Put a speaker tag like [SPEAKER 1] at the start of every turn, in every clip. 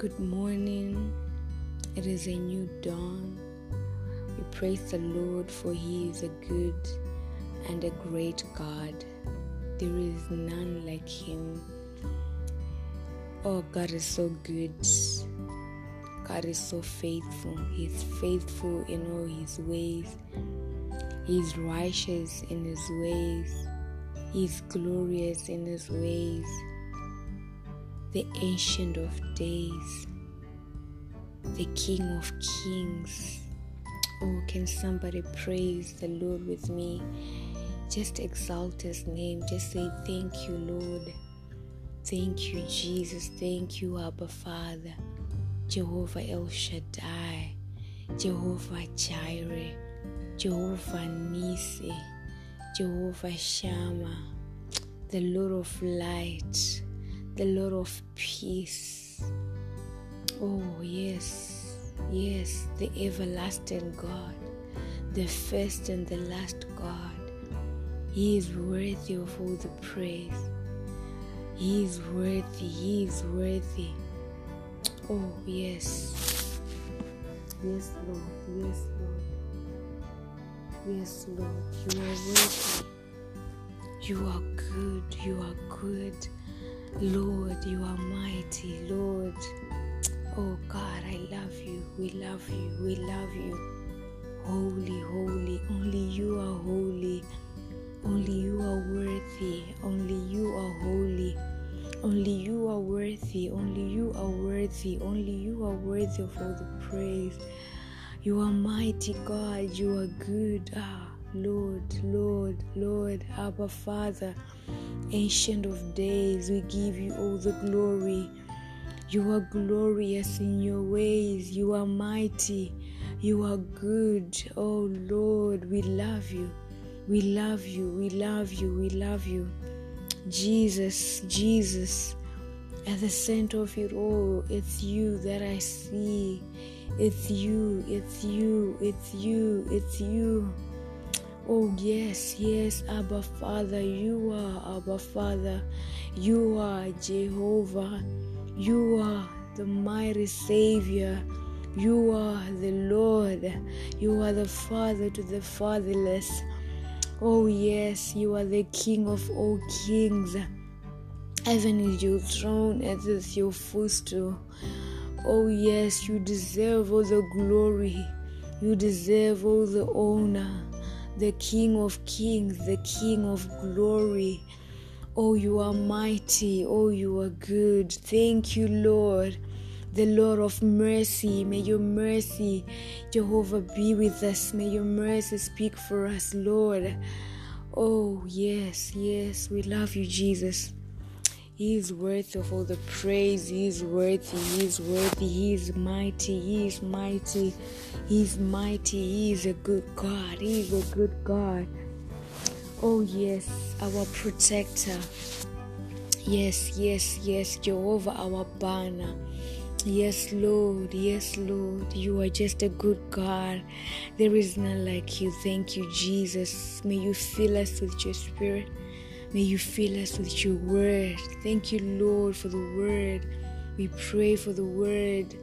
[SPEAKER 1] Good morning. It is a new dawn. We praise the Lord for He is a good and a great God. There is none like Him. Oh, God is so good. God is so faithful. He's faithful in all His ways. He's righteous in His ways. He's glorious in His ways the Ancient of Days, the King of Kings. Oh, can somebody praise the Lord with me? Just exalt His name. Just say, Thank you, Lord. Thank you, Jesus. Thank you, Abba Father. Jehovah El Shaddai, Jehovah Jireh, Jehovah Nisi, Jehovah Shammah, the Lord of Light the Lord of peace. Oh, yes, yes, the everlasting God, the first and the last God. He is worthy of all the praise. He is worthy, He is worthy. Oh, yes. Yes, Lord, yes, Lord. Yes, Lord, you are worthy. You are good, you are good. Lord, you are mighty. Lord, oh God, I love you. We love you. We love you. Holy, holy. Only you are holy. Only you are worthy. Only you are holy. Only you are worthy. Only you are worthy. Only you are worthy of all the praise. You are mighty God. You are good. Ah, Lord, Lord, Lord, Abba Father. Ancient of days, we give you all the glory. You are glorious in your ways. You are mighty. You are good. Oh Lord, we love you. We love you. We love you. We love you. Jesus, Jesus, at the center of it all, it's you that I see. It's you, it's you, it's you, it's you. Oh, yes, yes, Abba Father, you are Abba Father. You are Jehovah. You are the mighty Savior. You are the Lord. You are the Father to the fatherless. Oh, yes, you are the King of all kings. Heaven is your throne, earth is your footstool. Oh, yes, you deserve all the glory. You deserve all the honor the King of kings, the King of glory. Oh, you are mighty. Oh, you are good. Thank you, Lord. The Lord of mercy. May your mercy, Jehovah, be with us. May your mercy speak for us, Lord. Oh, yes, yes. We love you, Jesus. He is worthy of all the praise. He is worthy. He is worthy. He is mighty. He is mighty. He is mighty. He is a good God. He is a good God. Oh, yes, our protector. Yes, yes, yes, Jehovah, our banner. Yes, Lord. Yes, Lord. You are just a good God. There is none like you. Thank you, Jesus. May you fill us with your spirit. May you fill us with your word. Thank you, Lord, for the word. We pray for the word,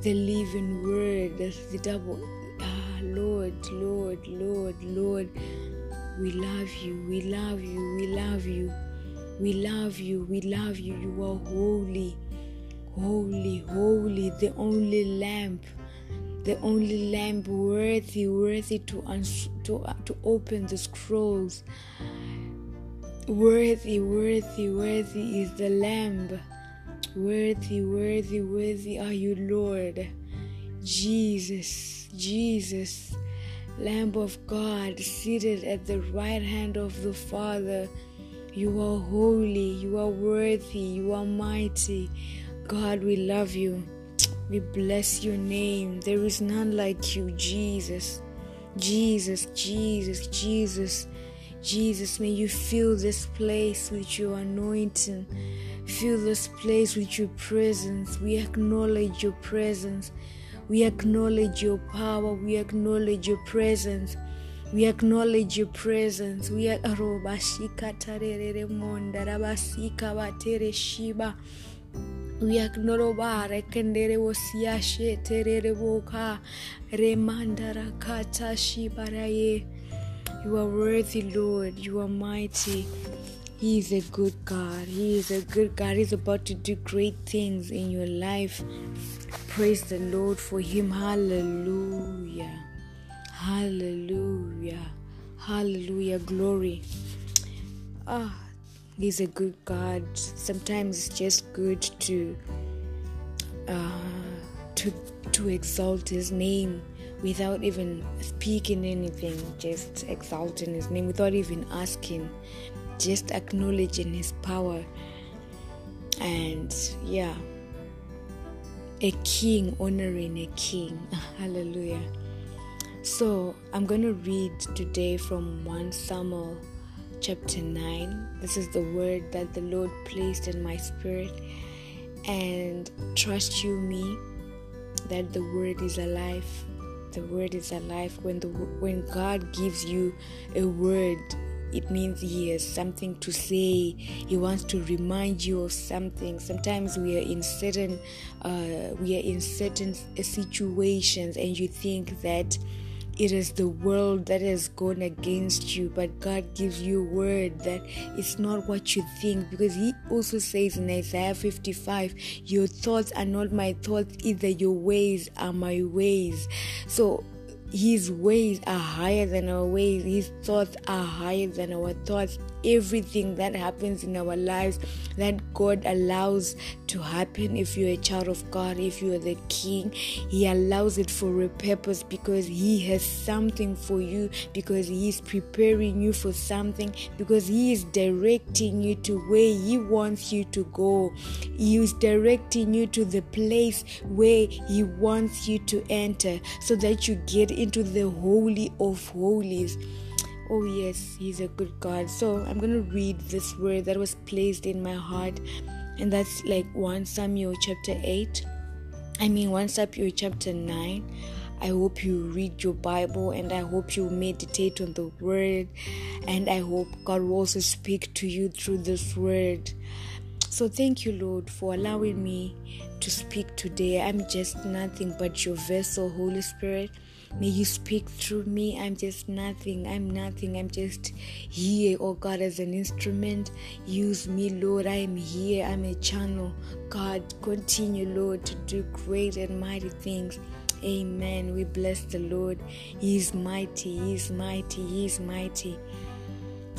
[SPEAKER 1] the living word, the, double. Ah, Lord, Lord, Lord, Lord. We love you. We love you. We love you. We love you. We love you. You are holy, holy, holy, the only lamp the only lamp worthy, worthy to, uns- to, uh, to open the scrolls. Worthy, worthy, worthy is the Lamb. Worthy, worthy, worthy are you, Lord. Jesus, Jesus, Lamb of God, seated at the right hand of the Father. You are holy, you are worthy, you are mighty. God, we love you. We bless your name. There is none like you, Jesus. Jesus, Jesus, Jesus. Jesus, may you fill this place with your anointing. Fill this place with your presence. We acknowledge your presence. We acknowledge your power. We acknowledge your presence. We acknowledge your presence. We arobashika tarere monda rabasika batere shiba. Uyaknorobare kendere wosiashe terere woka remandara kata shibaraye. You are worthy, Lord. You are mighty. He is a good God. He is a good God. He's about to do great things in your life. Praise the Lord for Him. Hallelujah. Hallelujah. Hallelujah. Glory. Ah, He's a good God. Sometimes it's just good to uh, to to exalt His name without even speaking anything, just exalting His name without even asking, just acknowledging His power. And yeah, a king honoring a king. Hallelujah. So I'm going to read today from 1 Samuel chapter 9. This is the word that the Lord placed in my spirit. And trust you, me, that the word is alive. The word is alive. When the when God gives you a word, it means he has something to say he wants to remind you of something sometimes we are in certain uh, we are in certain situations and you think that it is the world that has gone against you, but God gives you word that it's not what you think because He also says in Isaiah 55, Your thoughts are not my thoughts, either your ways are my ways. So his ways are higher than our ways. His thoughts are higher than our thoughts. Everything that happens in our lives that God allows to happen if you're a child of God, if you are the king, He allows it for a purpose because He has something for you, because He is preparing you for something, because He is directing you to where He wants you to go. He is directing you to the place where He wants you to enter so that you get into the Holy of Holies. Oh, yes, He's a good God. So I'm going to read this word that was placed in my heart, and that's like 1 Samuel chapter 8. I mean, 1 Samuel chapter 9. I hope you read your Bible and I hope you meditate on the word, and I hope God will also speak to you through this word. So, thank you, Lord, for allowing me to speak today. I'm just nothing but your vessel, Holy Spirit. May you speak through me. I'm just nothing. I'm nothing. I'm just here, oh God, as an instrument. Use me, Lord. I am here. I'm a channel. God, continue, Lord, to do great and mighty things. Amen. We bless the Lord. He is mighty. He is mighty. He is mighty.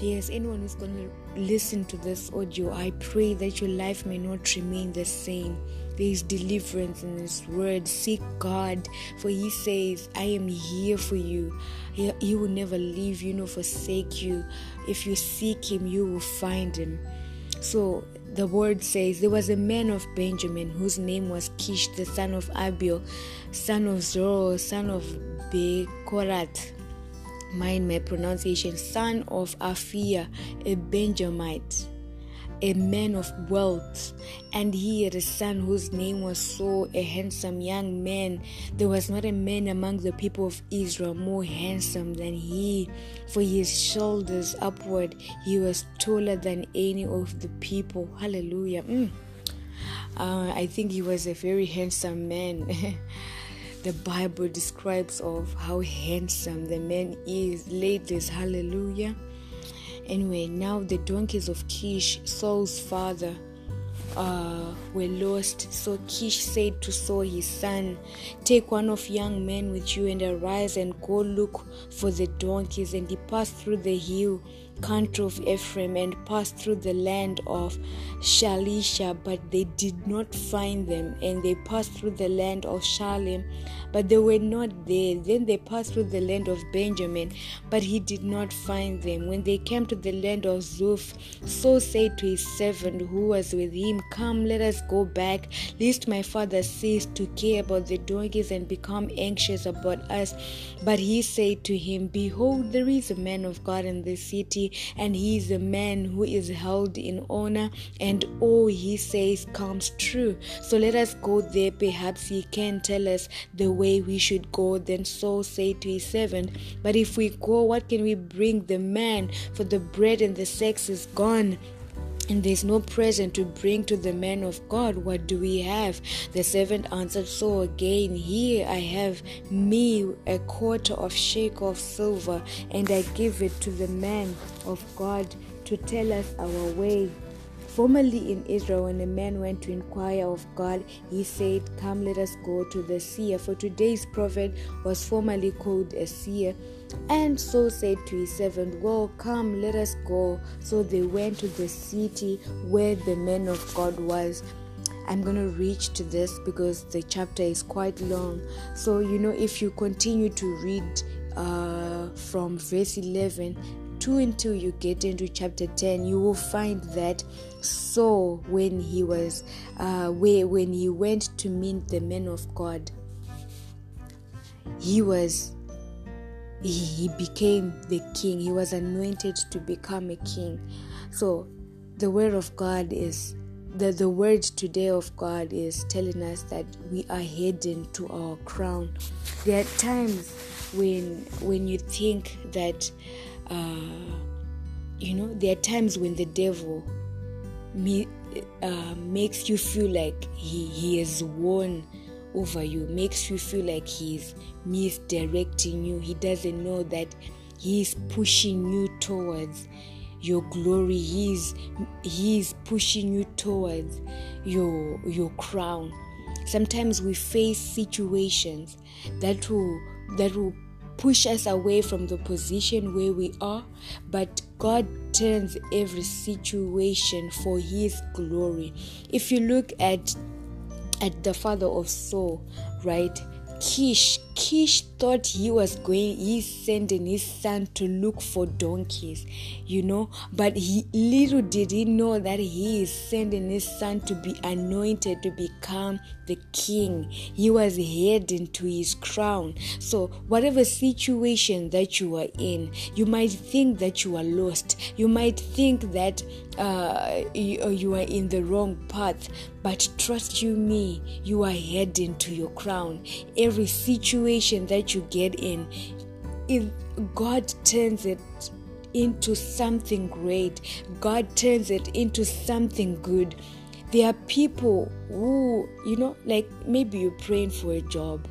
[SPEAKER 1] Yes, anyone who's going to listen to this audio, I pray that your life may not remain the same. There is deliverance in His word. Seek God, for He says, I am here for you. He, he will never leave you nor forsake you. If you seek Him, you will find Him. So the word says there was a man of Benjamin whose name was Kish, the son of Abiel, son of Zoro, son of Bekorath mind my pronunciation, son of Aphiah, a Benjamite, a man of wealth, and he had a son whose name was Saul, a handsome young man. There was not a man among the people of Israel more handsome than he, for his shoulders upward he was taller than any of the people. Hallelujah. Mm. Uh, I think he was a very handsome man. the Bible describes of how handsome the man is. Ladies, hallelujah. Anyway, now the donkeys of Kish, Saul's father, uh, were lost. So Kish said to Saul his son, Take one of young men with you and arise and go look for the donkeys. And he passed through the hill country of Ephraim and passed through the land of Shalisha, but they did not find them. And they passed through the land of Shalim, but they were not there. Then they passed through the land of Benjamin, but he did not find them. When they came to the land of Zuph, Saul said to his servant who was with him, Come, let us go back, lest my father cease to care about the donkeys and become anxious about us. But he said to him, Behold, there is a man of God in this city, and he is a man who is held in honor, and all he says comes true. So let us go there, perhaps he can tell us the way we should go. Then Saul said to his servant, But if we go, what can we bring the man? For the bread and the sex is gone and there's no present to bring to the man of God. What do we have? The servant answered, So again, here I have me a quarter of shekel of silver, and I give it to the man of God to tell us our way. Formerly in Israel, when a man went to inquire of God, he said, Come, let us go to the seer. For today's prophet was formerly called a seer. And Saul said to his servant, Well, come, let us go. So they went to the city where the man of God was. I'm going to reach to this because the chapter is quite long. So, you know, if you continue to read uh, from verse 11, 2 until you get into chapter 10 you will find that Saul when he was uh, where when he went to meet the men of god he was he, became the king he was anointed to become a king so the word of god is the, the word today of God is telling us that we are heading to our crown. There are times when when you think that uh, you know, there are times when the devil me, uh, makes you feel like he, he has won over you, makes you feel like he's misdirecting you. He doesn't know that he's pushing you towards your glory. He's he's pushing you towards your your crown. Sometimes we face situations that will that will push us away from the position where we are, but God turns every situation for his glory. If you look at at the father of Saul, right? Kish, Kish thought he was going, he's sending his son to look for donkeys, you know, but he little did he know that he is sending his son to be anointed to become the king. He was heading to his crown. So, whatever situation that you are in, you might think that you are lost, you might think that uh, you, you are in the wrong path, but trust you me, you are heading to your crown. Every situation that you get in, if God turns it into something great, God turns it into something good. There are people who, you know, like maybe you're praying for a job,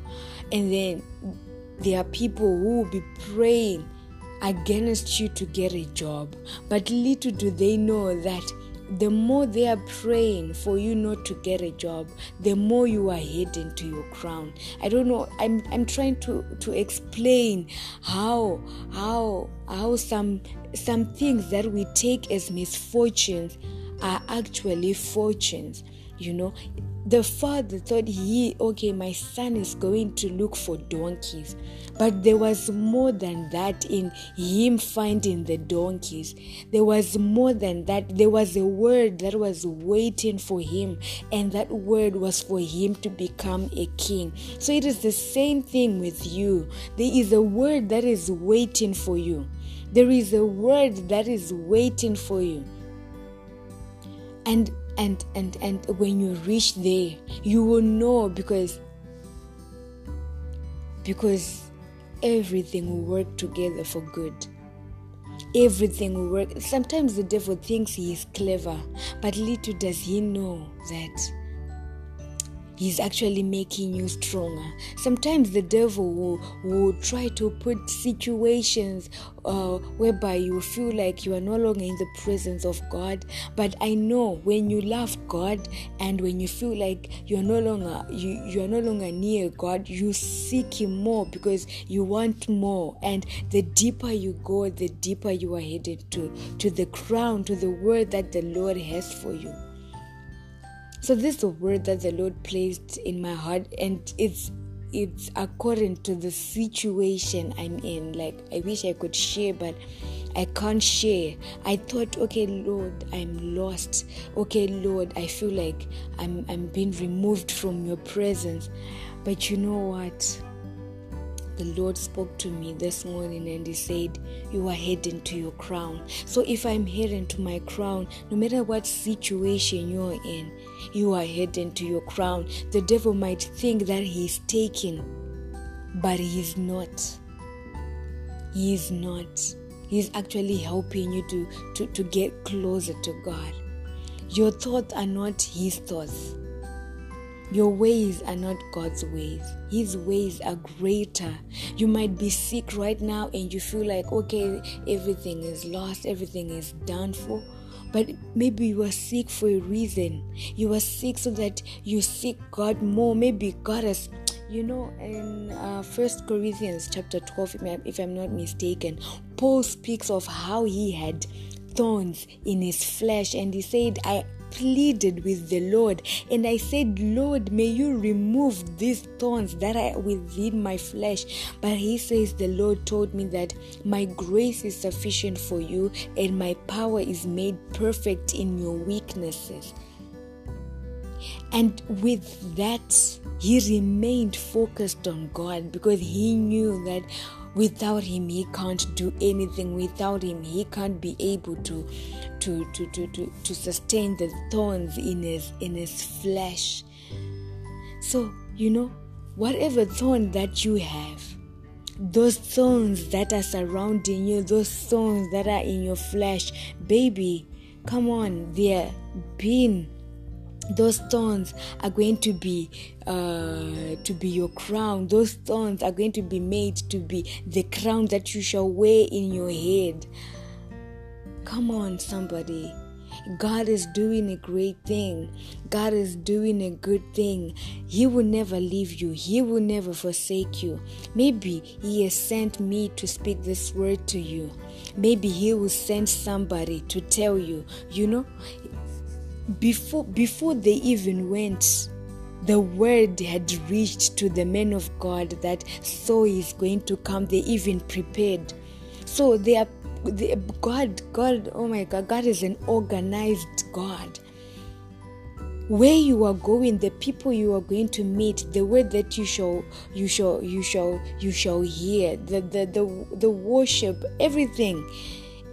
[SPEAKER 1] and then there are people who will be praying against you to get a job. But little do they know that the more they are praying for you not to get a job, the more you are heading to your crown. I don't know. I'm I'm trying to to explain how how how some some things that we take as misfortunes are actually fortunes. You know, the father thought he okay my son is going to look for donkeys. But there was more than that in him finding the donkeys. There was more than that. There was a word that was waiting for him and that word was for him to become a king. So it is the same thing with you. There is a word that is waiting for you. There is a word that is waiting for you. And and and and when you reach there you will know because because everything will work together for good. Everything will work. Sometimes the devil thinks he is clever but little does he know that he's actually making you stronger. Sometimes the devil will, will try to put situations uh, whereby you feel like you are no longer in the presence of God. But I know when you love God and when you feel like you are no longer you, you are no longer near God, you seek Him more because you want more. And the deeper you go, the deeper you are headed to to the crown, to the word that the Lord has for you. So this is a word that the Lord placed in my heart, and it's it's according to the situation I'm in. Like I wish I could share, but I can't share. I thought, okay, Lord, I'm lost. Okay, Lord, I feel like I'm I'm being removed from your presence. But you know what? The Lord spoke to me this morning and He said, You are heading to your crown. So if I'm heading to my crown, no matter what situation you're in, you are heading to your crown. The devil might think that he's taking, but he is not. He is not. He's actually helping you to, to, to get closer to God. Your thoughts are not His thoughts. Your ways are not God's ways. His ways are greater. You might be sick right now and you feel like, okay, everything is lost, everything is done for. But maybe you are sick for a reason. You are sick so that you seek God more. Maybe God has you know in uh, first corinthians chapter 12 if i'm not mistaken paul speaks of how he had thorns in his flesh and he said i pleaded with the Lord and I said, Lord, may you remove these thorns that are within my flesh. But he says, The Lord told me that my grace is sufficient for you and my power is made perfect in your weaknesses. And with that, he remained focused on God because he knew that without him he can't do anything. Without him he can't be able to to to to to, to sustain the thorns in his in his flesh. So you know whatever thorn that you have those thorns that are surrounding you those thorns that are in your flesh baby come on they're being those thorns are going to be uh, to be your crown those thorns are going to be made to be the crown that you shall wear in your head come on somebody God is doing a great thing. God is doing a good thing. He will never leave you. He will never forsake you. Maybe He has sent me to speak this word to you. Maybe He will send somebody to tell you. You know, before before they even went the word had reached to the men of god that Saul is going to come. They even prepared. So they are they, god god oh my god god is an organized god. Where you are going the people you are going to meet the word that you shall you shall you shall you shall hear the the the, the worship everything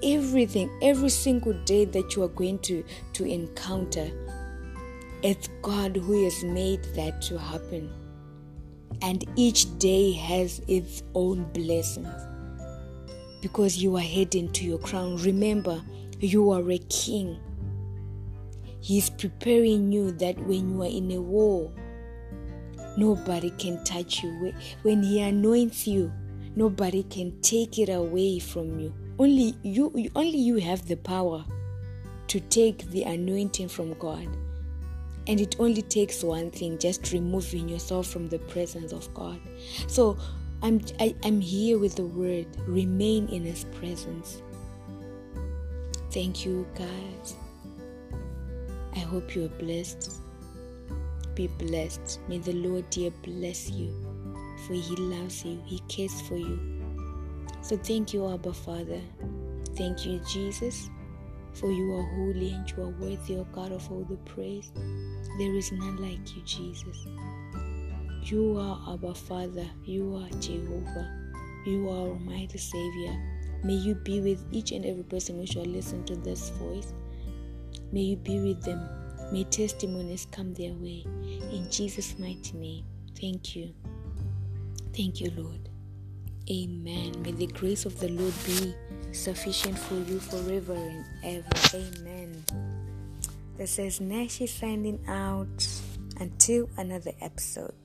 [SPEAKER 1] everything, every single day that you are going to, to encounter, it's God who has made that to happen. And each day has its own blessings because you are heading to your crown. Remember, you are a king. He's preparing you that when you are in a war, nobody can touch you. When He anoints you, nobody can take it away from you only you only you have the power to take the anointing from God. And it only takes one thing, just removing yourself from the presence of God. So I'm I, am i am here with the word, remain in his presence. Thank you guys. I hope you are blessed. Be blessed. May the Lord dear bless you. For he loves you. He cares for you. So thank you, Abba Father. Thank you, Jesus, for you are holy and you are worthy, O God, of all the praise. There is none like you, Jesus. You are Abba Father. You are Jehovah. You are Almighty Savior. May you be with each and every person who shall listen to this voice. May you be with them. May testimonies come their way. In Jesus' mighty name. Thank you. Thank you, Lord. Amen. May the grace of the Lord be sufficient for you forever and ever. Amen. This is Nashi signing out until another episode.